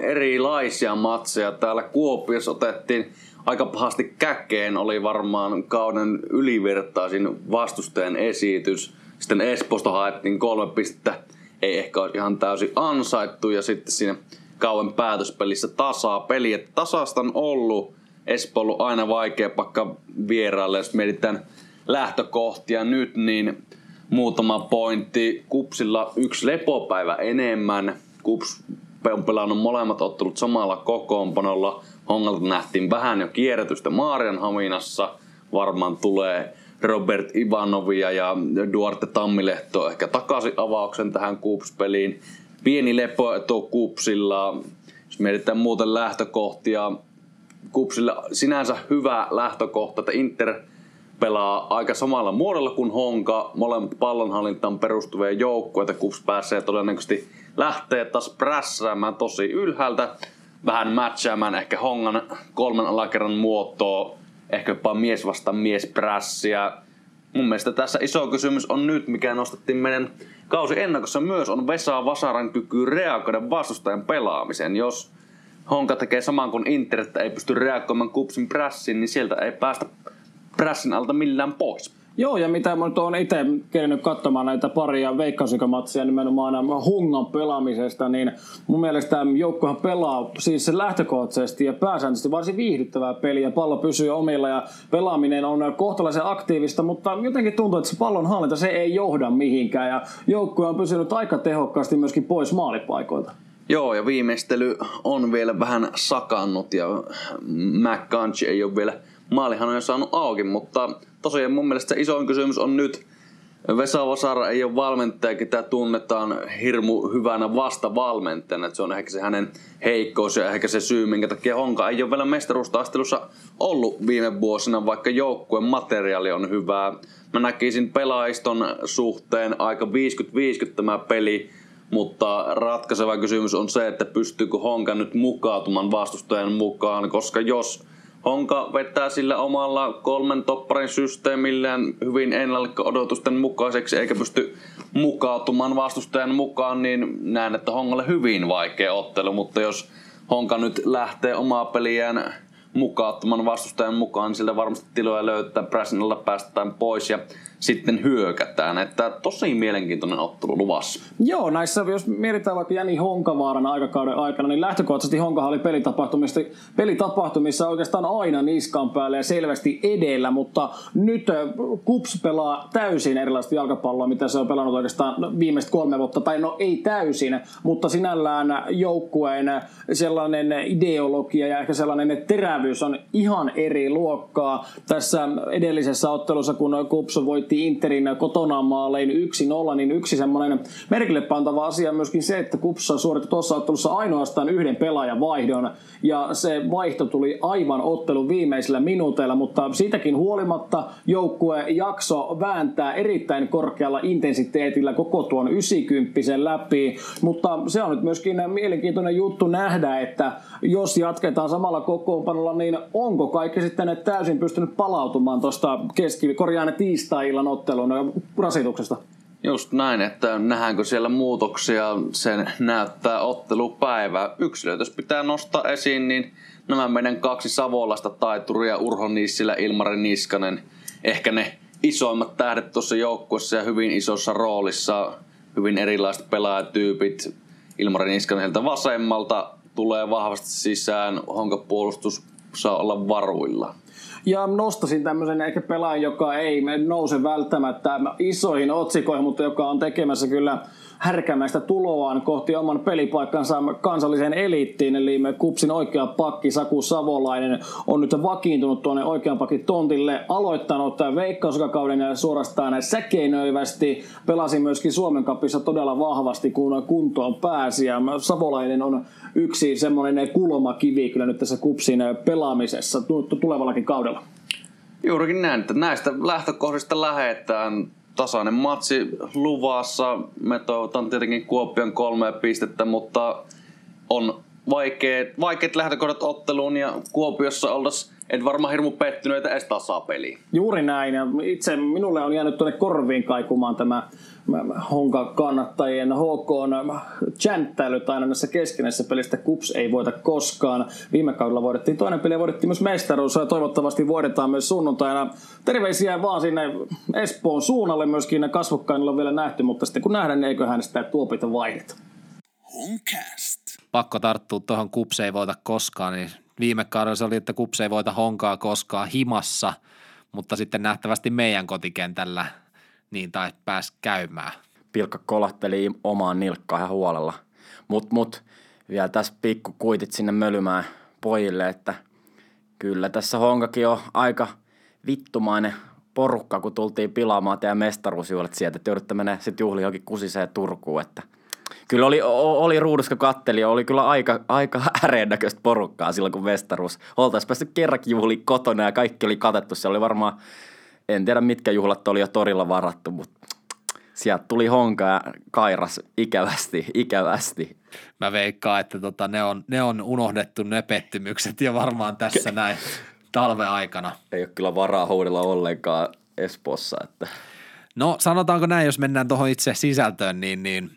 S6: erilaisia matseja. Täällä Kuopiossa otettiin aika pahasti käkeen, oli varmaan kauden ylivertaisin vastustajan esitys. Sitten Espoosta haettiin kolme pistettä, ei ehkä olisi ihan täysin ansaittu. Ja sitten siinä kauden päätöspelissä tasaa peli. Että tasasta on ollut. Espoo ollut aina vaikea pakka vieraille, jos mietitään lähtökohtia nyt, niin muutama pointti. Kupsilla yksi lepopäivä enemmän. Kups on pelannut molemmat ottelut samalla kokoonpanolla. Hongalta nähtiin vähän jo kierrätystä Maarianhaminassa. Varmaan tulee Robert Ivanovia ja Duarte Tammilehto ehkä takaisin avauksen tähän Kups-peliin. Pieni lepoetu Kupsilla. Jos mietitään muuten lähtökohtia, Kupsilla sinänsä hyvä lähtökohta, että Inter – pelaa aika samalla muodolla kuin Honka. Molemmat pallonhallintaan perustuvia joukkueita. Kups pääsee todennäköisesti lähtee taas prässäämään tosi ylhäältä. Vähän matchaamaan ehkä Hongan kolmen alakerran muotoa. Ehkä jopa mies vasta mies prässiä. Mun mielestä tässä iso kysymys on nyt, mikä nostettiin meidän kausi ennakossa myös, on Vesa Vasaran kyky reagoida vastustajan pelaamiseen. Jos Honka tekee saman kuin Inter, että ei pysty reagoimaan kupsin prässiin, niin sieltä ei päästä prässin alta millään pois.
S5: Joo, ja mitä mä nyt oon itse kerännyt katsomaan näitä paria veikkausikämatsia nimenomaan hungan pelaamisesta, niin mun mielestä joukkohan pelaa siis lähtökohtaisesti ja pääsääntöisesti varsin viihdyttävää peliä. Pallo pysyy omilla ja pelaaminen on kohtalaisen aktiivista, mutta jotenkin tuntuu, että se pallon hallinta se ei johda mihinkään ja joukkue on pysynyt aika tehokkaasti myöskin pois maalipaikoilta.
S6: Joo, ja viimeistely on vielä vähän sakannut ja McCanchi ei ole vielä maalihan on jo saanut auki, mutta tosiaan mun mielestä isoin kysymys on nyt, Vesa Vasara ei ole valmentaja, ketä tunnetaan hirmu hyvänä vastavalmentajana. Se on ehkä se hänen heikkous ja ehkä se syy, minkä takia Honka ei ole vielä mestaruustaistelussa ollut viime vuosina, vaikka joukkueen materiaali on hyvää. Mä näkisin pelaajiston suhteen aika 50-50 tämä peli, mutta ratkaiseva kysymys on se, että pystyykö Honka nyt mukautumaan vastustajan mukaan, koska jos Honka vetää sillä omalla kolmen topparin systeemillään hyvin ennallikko-odotusten mukaiseksi eikä pysty mukautumaan vastustajan mukaan, niin näen, että Hongalle hyvin vaikea ottelu, mutta jos Honka nyt lähtee omaa peliään mukauttamaan vastustajan mukaan, niin sillä varmasti tiloja löytää, pressin alla päästään pois ja sitten hyökätään. Että tosi mielenkiintoinen ottelu luvassa.
S5: Joo, näissä jos mietitään vaikka Jani Honkavaaran aikakauden aikana, niin lähtökohtaisesti Honkahan oli pelitapahtumissa, pelitapahtumissa oikeastaan aina niskan päällä ja selvästi edellä, mutta nyt Kups pelaa täysin erilaista jalkapalloa, mitä se on pelannut oikeastaan viimeiset kolme vuotta, tai no ei täysin, mutta sinällään joukkueen sellainen ideologia ja ehkä sellainen terävyys on ihan eri luokkaa. Tässä edellisessä ottelussa, kun Kups voitti hävittiin Interin kotona maalein 1-0, niin yksi semmoinen merkille pantava asia on myöskin se, että Kupsa suoritti tuossa ottelussa ainoastaan yhden pelaajan vaihdon, ja se vaihto tuli aivan ottelun viimeisillä minuuteilla, mutta siitäkin huolimatta joukkue jakso vääntää erittäin korkealla intensiteetillä koko tuon 90 läpi, mutta se on nyt myöskin mielenkiintoinen juttu nähdä, että jos jatketaan samalla kokoonpanolla, niin onko kaikki sitten täysin pystynyt palautumaan tuosta keski, korjaan tiistai-illan ottelun rasituksesta?
S6: Just näin, että nähdäänkö siellä muutoksia, sen näyttää ottelupäivä. Yksilöitä, jos pitää nostaa esiin, niin nämä meidän kaksi savolaista taituria, Urho Nissilä, Ilmari Niskanen, ehkä ne isoimmat tähdet tuossa joukkueessa ja hyvin isossa roolissa, hyvin erilaiset pelaajatyypit. Ilmari Niskanen vasemmalta tulee vahvasti sisään, honka puolustus saa olla varuilla.
S5: Ja nostasin tämmöisen ehkä pelaajan, joka ei nouse välttämättä isoihin otsikoihin, mutta joka on tekemässä kyllä härkämäistä tuloaan kohti oman pelipaikkansa kansalliseen eliittiin, eli me Kupsin oikea pakki Saku Savolainen on nyt vakiintunut tuonne oikean pakin tontille, aloittanut veikkauskauden ja suorastaan säkeinöivästi, pelasi myöskin Suomen kapissa todella vahvasti, kun kuntoon pääsi, ja Savolainen on yksi semmoinen kulmakivi kyllä nyt tässä Kupsin pelaamisessa tulevallakin kaudella.
S6: Juurikin näin, että näistä lähtökohdista lähetään tasainen matsi luvassa. Me toivotan tietenkin Kuopion kolme pistettä, mutta on vaikeat, vaikeat lähtökohdat otteluun ja Kuopiossa oltaisiin et varmaan hirmu pettyneitä edes tasapeliin.
S5: Juuri näin. Ja itse minulle on jäänyt tuonne korviin kaikumaan tämä Honka-kannattajien HK on chanttäilyt aina näissä keskinäisissä pelissä, Kups ei voita koskaan. Viime kaudella voidettiin toinen peli ja voidettiin myös mestaruus ja toivottavasti voidetaan myös sunnuntaina. Terveisiä vaan sinne Espoon suunnalle myöskin kasvokkain on vielä nähty, mutta sitten kun nähdään, niin eiköhän sitä tuopita vaihdeta.
S3: Honcast. Pakko tarttua tuohon Kups ei voita koskaan, niin viime kaudella se oli, että Kups ei voita Honkaa koskaan himassa, mutta sitten nähtävästi meidän kotikentällä – niin tai pääs käymään.
S2: Pilkka kolatteli omaan nilkkaan ihan huolella. Mut, mut vielä tässä pikku kuitit sinne mölymään pojille, että kyllä tässä Honkakin on aika vittumainen porukka, kun tultiin pilaamaan teidän mestaruusjuhlat sieltä, että joudutte mennä sitten juhliin johonkin kusiseen Turkuun, että Kyllä oli, oli ruuduska katteli oli kyllä aika, aika äreennäköistä porukkaa silloin, kun mestaruus. Oltaisiin päästy kerrankin kotona ja kaikki oli katettu. Se oli varmaan en tiedä mitkä juhlat oli jo torilla varattu, mutta sieltä tuli honka ja kairas ikävästi, ikävästi.
S3: Mä veikkaan, että tota, ne, on, ne on unohdettu ne pettymykset ja varmaan tässä näin talven aikana.
S2: Ei ole kyllä varaa houdella ollenkaan Espoossa. Että.
S3: No sanotaanko näin, jos mennään tuohon itse sisältöön, niin, niin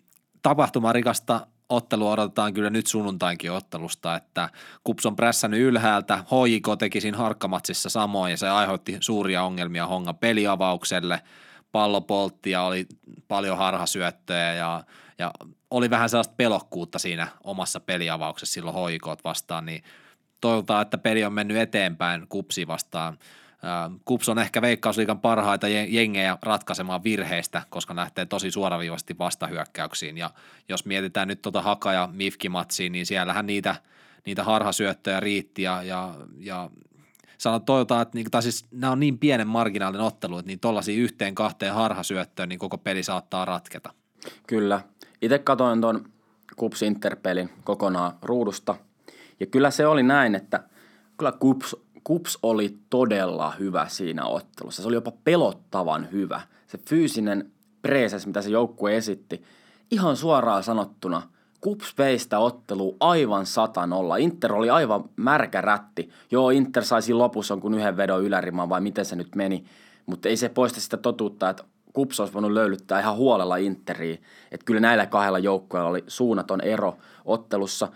S3: tapahtumarikasta ottelu odotetaan kyllä nyt sunnuntainkin ottelusta, että Kups on prässännyt ylhäältä, HJK teki siinä harkkamatsissa samoin ja se aiheutti suuria ongelmia Hongan peliavaukselle, pallo poltti ja oli paljon harhasyöttöjä ja, ja oli vähän sellaista pelokkuutta siinä omassa peliavauksessa silloin HJK vastaan, niin toivotaan, että peli on mennyt eteenpäin Kupsi vastaan – Kups on ehkä veikkausliikan parhaita jengejä ratkaisemaan virheistä, koska lähtee tosi suoraviivasti vastahyökkäyksiin. Ja jos mietitään nyt tuota Haka- ja Mifki-matsiin, niin siellähän niitä, niitä harhasyöttöjä riitti ja, ja, ja sanon toivotaan, että niin, tai siis nämä on niin pienen marginaalinen ottelu, että niin tuollaisia yhteen kahteen harhasyöttöön, niin koko peli saattaa ratketa.
S2: Kyllä. Itse katsoin tuon Kups Interpelin kokonaan ruudusta. Ja kyllä se oli näin, että kyllä Kups Kups oli todella hyvä siinä ottelussa. Se oli jopa pelottavan hyvä. Se fyysinen preses, mitä se joukkue esitti, ihan suoraan sanottuna, Kups vei sitä ottelua aivan satanolla. Inter oli aivan märkä rätti. Joo, Inter saisi lopussa kun yhden vedon ylärimaan vai miten se nyt meni. Mutta ei se poista sitä totuutta, että Kups olisi voinut löylyttää ihan huolella Interiin. Että kyllä näillä kahdella joukkueella oli suunnaton ero ottelussa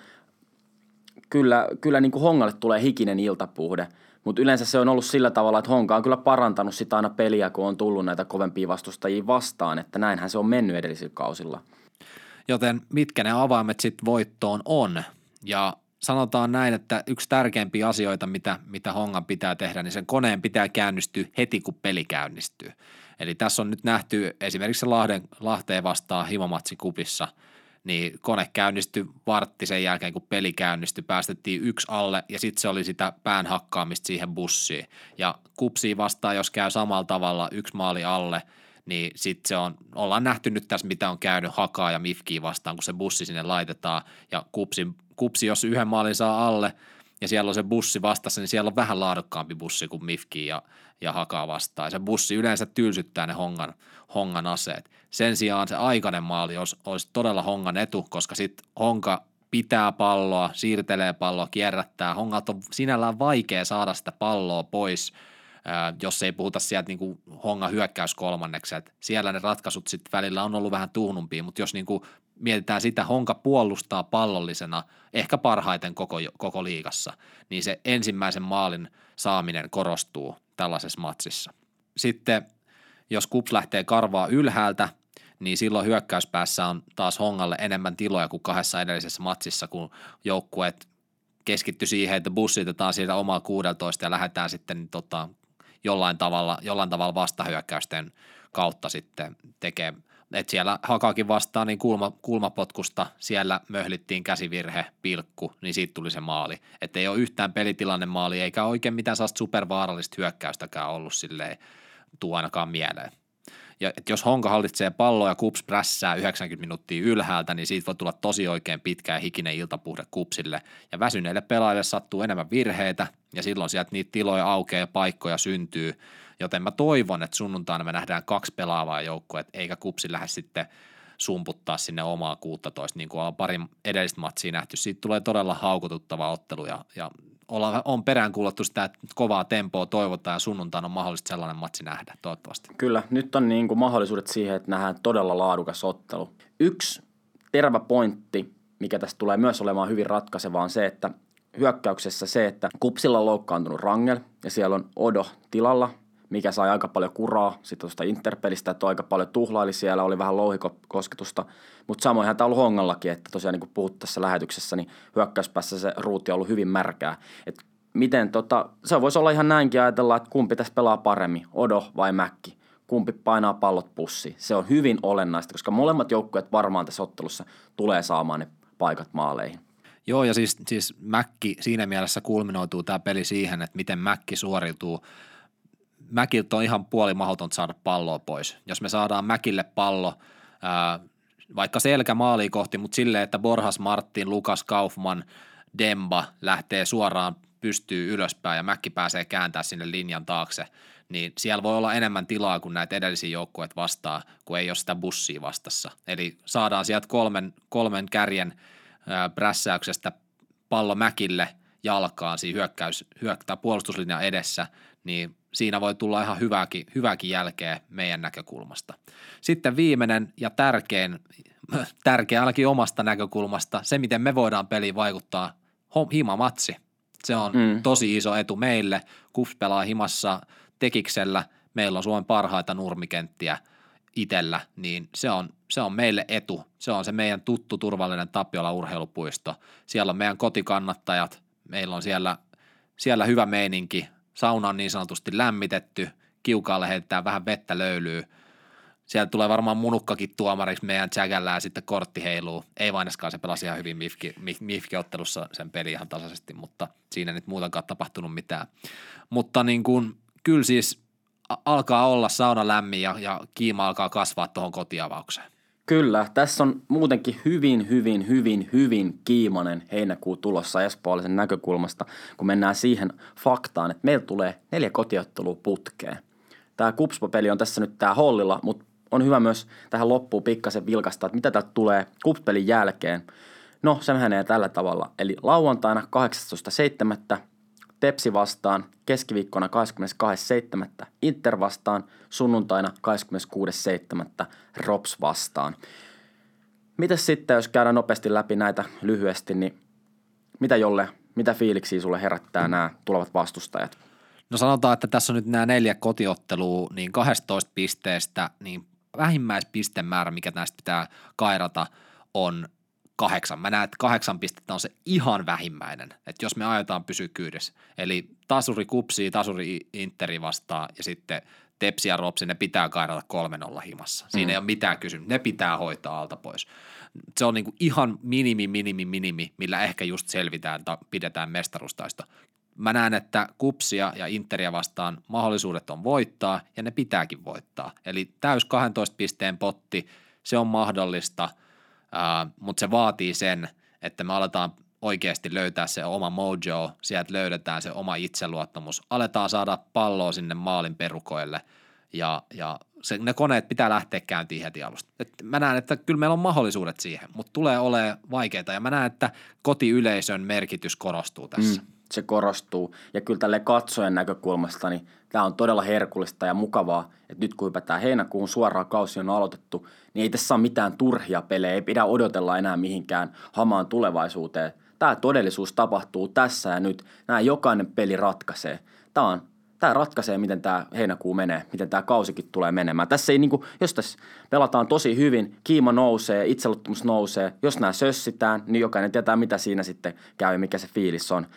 S2: kyllä, kyllä niin kuin Hongalle tulee hikinen iltapuhde, mutta yleensä se on ollut sillä tavalla, että Honka on kyllä parantanut sitä aina peliä, kun on tullut näitä kovempia vastustajia vastaan, että näinhän se on mennyt edellisillä kausilla.
S3: Joten mitkä ne avaimet sitten voittoon on? Ja sanotaan näin, että yksi tärkeimpiä asioita, mitä, mitä Hongan pitää tehdä, niin sen koneen pitää käynnistyä heti, kun peli käynnistyy. Eli tässä on nyt nähty esimerkiksi Lahden, Lahteen vastaan Himomatsi kupissa – niin kone käynnistyi vartti sen jälkeen, kun peli käynnistyi, päästettiin yksi alle ja sitten se oli sitä pään hakkaamista siihen bussiin. Ja kupsiin vastaan, jos käy samalla tavalla yksi maali alle, niin sitten se on, ollaan nähty nyt tässä, mitä on käynyt Hakaa ja Mifkiä vastaan, kun se bussi sinne laitetaan ja kupsi, kupsi jos yhden maalin saa alle ja siellä on se bussi vastassa, niin siellä on vähän laadukkaampi bussi kuin Mifki ja, ja Hakaa vastaan. Ja se bussi yleensä tylsyttää ne hongan, hongan aseet. Sen sijaan se aikainen maali olisi, olisi todella hongan etu, koska sitten honka pitää palloa, siirtelee palloa, kierrättää. Hongat on sinällään vaikea saada sitä palloa pois, jos ei puhuta sieltä niin kuin honga hyökkäys kolmanneksi. Et siellä ne ratkaisut sitten välillä on ollut vähän tuhnumpia, mutta jos niin kuin mietitään sitä, honka puolustaa pallollisena ehkä parhaiten koko, koko liigassa, niin se ensimmäisen maalin saaminen korostuu tällaisessa matsissa. Sitten jos kups lähtee karvaa ylhäältä, niin silloin hyökkäyspäässä on taas Hongalle enemmän tiloja kuin kahdessa edellisessä matsissa, kun joukkueet keskitty siihen, että bussitetaan siitä omaa 16 ja lähdetään sitten tota, jollain tavalla, jollain tavalla vastahyökkäysten kautta sitten tekemään. Et siellä Hakakin vastaan niin kulma, kulmapotkusta, siellä möhlittiin käsivirhe, pilkku, niin siitä tuli se maali. Että ei ole yhtään pelitilanne maali, eikä oikein mitään sellaista supervaarallista hyökkäystäkään ollut silleen, tuu ainakaan mieleen. Ja et jos Honka hallitsee palloa ja Kups prässää 90 minuuttia ylhäältä, niin siitä voi tulla tosi oikein pitkä ja hikinen iltapuhde Kupsille. Ja väsyneille pelaajille sattuu enemmän virheitä, ja silloin sieltä niitä tiloja aukeaa ja paikkoja syntyy. Joten mä toivon, että sunnuntaina me nähdään kaksi pelaavaa joukkoa, eikä Kupsi lähde sitten sumputtaa sinne omaa 16, niin kuin on pari edellistä matsia nähty. Siitä tulee todella haukututtava ottelu ja, ja olla, on peräänkuuluttu sitä, että kovaa tempoa toivotaan ja sunnuntaina on mahdollista sellainen matsi nähdä, toivottavasti.
S2: Kyllä, nyt on niin kuin mahdollisuudet siihen, että nähdään todella laadukas ottelu. Yksi terävä pointti, mikä tästä tulee myös olemaan hyvin ratkaiseva, on se, että hyökkäyksessä se, että Kupsilla on loukkaantunut Rangel ja siellä on Odo tilalla, mikä sai aika paljon kuraa sitten tuosta Interpelistä, että aika paljon tuhlaili siellä, oli vähän louhikosketusta, mutta samoinhan tämä on ollut Hongallakin, että tosiaan niin kuin tässä lähetyksessä, niin hyökkäyspäässä se ruuti on ollut hyvin märkää. Et miten tota, se voisi olla ihan näinkin ajatella, että kumpi tässä pelaa paremmin, Odo vai Mäkki, kumpi painaa pallot pussi. Se on hyvin olennaista, koska molemmat joukkueet varmaan tässä ottelussa tulee saamaan ne paikat maaleihin.
S3: Joo, ja siis, siis Mäkki siinä mielessä kulminoituu tämä peli siihen, että miten Mäkki suoriutuu Mäkiltä on ihan puoli mahdotonta saada palloa pois. Jos me saadaan Mäkille pallo, ää, vaikka selkä maali kohti, mutta silleen, että Borhas Martin, Lukas Kaufman, Demba lähtee suoraan pystyy ylöspäin ja Mäkki pääsee kääntää sinne linjan taakse, niin siellä voi olla enemmän tilaa kuin näitä edellisiä joukkueet vastaa, kun ei ole sitä bussia vastassa. Eli saadaan sieltä kolmen, kolmen kärjen prässäyksestä pallo Mäkille jalkaan siinä hyökkäys, hyökkää puolustuslinjan edessä, niin siinä voi tulla ihan hyvääkin, hyvääkin jälkeä meidän näkökulmasta. Sitten viimeinen ja tärkein, tärkeä ainakin omasta näkökulmasta, se miten me voidaan peliin vaikuttaa, himamatsi. Se on mm. tosi iso etu meille. Kups pelaa himassa tekiksellä, meillä on Suomen parhaita nurmikenttiä itellä, niin se on, se on meille etu. Se on se meidän tuttu turvallinen Tapiola urheilupuisto. Siellä on meidän kotikannattajat, meillä on siellä, siellä hyvä meininki, sauna on niin sanotusti lämmitetty, kiukaalle heitetään vähän vettä löylyy. Sieltä tulee varmaan munukkakin tuomariksi meidän Jagällä ja sitten kortti heiluu. Ei vaineskaan se pelasi ihan hyvin Mifki, Mifki-ottelussa sen peli ihan tasaisesti, mutta siinä ei nyt muutenkaan tapahtunut mitään. Mutta niin kuin, kyllä siis alkaa olla sauna lämmin ja, ja kiima alkaa kasvaa tuohon kotiavaukseen.
S2: Kyllä, tässä on muutenkin hyvin, hyvin, hyvin, hyvin kiimainen heinäkuu tulossa espoolaisen näkökulmasta, kun mennään siihen faktaan, että meillä tulee neljä kotiottelua putkeen. Tämä kupspapeli on tässä nyt tämä hollilla, mutta on hyvä myös tähän loppuun pikkasen vilkasta, että mitä täältä tulee kupspelin jälkeen. No, se menee tällä tavalla. Eli lauantaina 18.7. Tepsi vastaan, keskiviikkona 22.7. Inter vastaan, sunnuntaina 26.7. Rops vastaan. Mitäs sitten, jos käydään nopeasti läpi näitä lyhyesti, niin mitä Jolle, mitä fiiliksiä sulle herättää nämä tulevat vastustajat?
S3: No sanotaan, että tässä on nyt nämä neljä kotiottelua, niin 12 pisteestä, niin vähimmäispistemäärä, mikä näistä pitää kairata, on kahdeksan. Mä näen, että kahdeksan pistettä on se ihan vähimmäinen, että jos me ajetaan pysyä kyydessä. Eli tasuri kupsi, tasuri interi vastaa ja sitten Tepsi ja Ropsi, ne pitää kairata kolmen olla himassa. Siinä mm. ei ole mitään kysymys. Ne pitää hoitaa alta pois. Se on niin kuin ihan minimi, minimi, minimi, millä ehkä just selvitään tai pidetään mestarustaista. Mä näen, että kupsia ja Interia vastaan mahdollisuudet on voittaa ja ne pitääkin voittaa. Eli täys 12 pisteen potti, se on mahdollista, mutta se vaatii sen, että me aletaan oikeasti löytää se oma mojo, sieltä löydetään se oma itseluottamus, aletaan saada palloa sinne maalin perukoille. Ja, ja se, ne koneet pitää lähteä käyntiin heti alusta. Et mä näen, että kyllä meillä on mahdollisuudet siihen, mutta tulee olemaan vaikeaa ja mä näen, että kotiyleisön merkitys korostuu tässä. Mm,
S2: se korostuu ja kyllä tälle katsojen näkökulmasta niin tämä on todella herkullista ja mukavaa, että nyt kun hypätään heinäkuun suoraan kausi on aloitettu, niin ei tässä ole mitään turhia pelejä, ei pidä odotella enää mihinkään hamaan tulevaisuuteen. Tämä todellisuus tapahtuu tässä ja nyt. Nämä jokainen peli ratkaisee. Tämä on tämä ratkaisee, miten tämä heinäkuu menee, miten tämä kausikin tulee menemään. Tässä ei niinku, jos tässä pelataan tosi hyvin, kiima nousee, itseluottamus nousee. Jos nämä sössitään, niin jokainen tietää, mitä siinä sitten käy, mikä se fiilis on.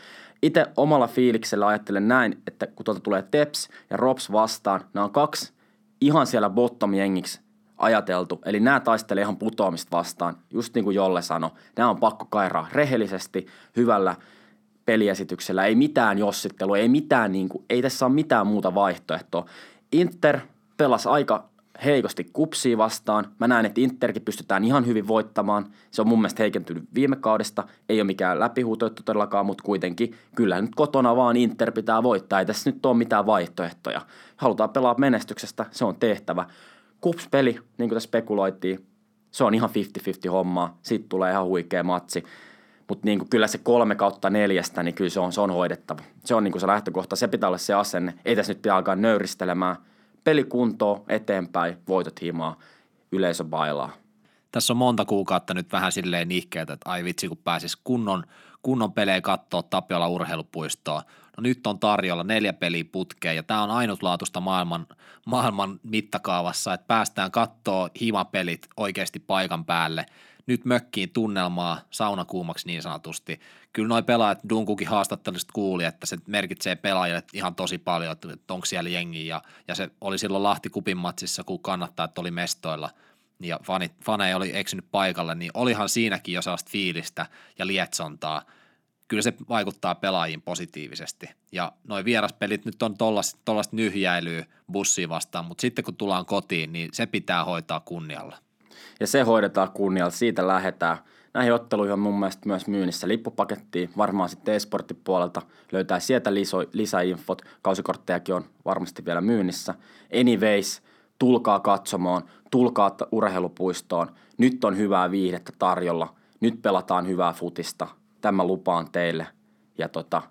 S2: Itse omalla fiiliksellä ajattelen näin, että kun tuolta tulee Teps ja Rops vastaan, nämä on kaksi ihan siellä bottom-jengiksi ajateltu. Eli nämä taistelee ihan putoamista vastaan, just niin kuin Jolle sanoi. Nämä on pakko kairaa rehellisesti, hyvällä peliesityksellä. Ei mitään jossittelua, ei mitään, niin kuin, ei tässä ole mitään muuta vaihtoehtoa. Inter pelasi aika heikosti kupsia vastaan. Mä näen, että Interkin pystytään ihan hyvin voittamaan. Se on mun mielestä heikentynyt viime kaudesta. Ei ole mikään läpihuutoittu todellakaan, mutta kuitenkin kyllä nyt kotona vaan Inter pitää voittaa. Ei tässä nyt ole mitään vaihtoehtoja. Halutaan pelaa menestyksestä, se on tehtävä. Kups-peli, niin kuin tässä spekuloitiin, se on ihan 50-50 hommaa. Siitä tulee ihan huikea matsi. Mutta niin kyllä se kolme kautta neljästä, niin kyllä se on, se on hoidettava. Se on niin se lähtökohta, se pitää olla se asenne. Ei tässä nyt pitää alkaa nöyristelemään. Pelikuntoa, eteenpäin, voitot himaa, yleisö bailaa.
S3: Tässä on monta kuukautta nyt vähän silleen nihkeitä, että ai vitsi kun pääsis kunnon, kunnon pelejä katsoa Tapiola urheilupuistoa. No nyt on tarjolla neljä peliä putkeen ja tämä on ainutlaatuista maailman, maailman mittakaavassa, että päästään katsoa himapelit oikeasti paikan päälle – nyt mökkiin tunnelmaa saunakuumaksi niin sanotusti. Kyllä noi pelaajat Dunkukin haastattelusta kuuli, että se merkitsee pelaajille ihan tosi paljon, että onko siellä jengi ja, ja se oli silloin Lahti Kupin matsissa, kun kannattaa, että oli mestoilla ja fanit, oli eksynyt paikalle, niin olihan siinäkin jo sellaista fiilistä ja lietsontaa. Kyllä se vaikuttaa pelaajiin positiivisesti. Ja noin vieraspelit nyt on tollasta nyhjäilyä bussiin vastaan, mutta sitten kun tullaan kotiin, niin se pitää hoitaa kunnialla
S2: ja se hoidetaan kunnialla, siitä lähdetään. Näihin otteluihin on mun mielestä myös myynnissä lippupaketti, varmaan sitten esportin puolelta löytää sieltä liso, lisäinfot, kausikorttejakin on varmasti vielä myynnissä. Anyways, tulkaa katsomaan, tulkaa urheilupuistoon, nyt on hyvää viihdettä tarjolla, nyt pelataan hyvää futista, tämä lupaan teille. Ja tota,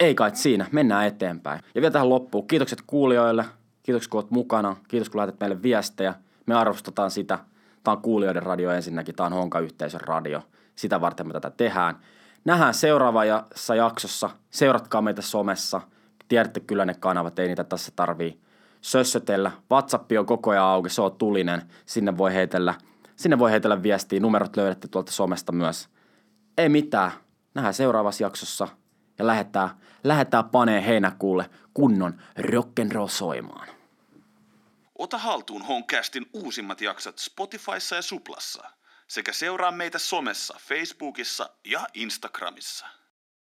S2: ei kai siinä, mennään eteenpäin. Ja vielä tähän loppuun, kiitokset kuulijoille, kiitos kun olet mukana, kiitos kun laitat meille viestejä, me arvostetaan sitä – Tämä on kuulijoiden radio ensinnäkin, tämä on Honka-yhteisön radio. Sitä varten me tätä tehdään. Nähdään seuraavassa jaksossa. Seuratkaa meitä somessa. Tiedätte kyllä ne kanavat, ei niitä tässä tarvii sössötellä. WhatsApp on koko ajan auki, se on tulinen. Sinne voi heitellä, sinne voi heitellä viestiä. Numerot löydätte tuolta somesta myös. Ei mitään. Nähdään seuraavassa jaksossa ja lähdetään, lähdetään paneen heinäkuulle kunnon rock'n'roll soimaan.
S1: Ota haltuun Honcastin uusimmat jaksot Spotifyssa ja Suplassa sekä seuraa meitä somessa, Facebookissa ja Instagramissa.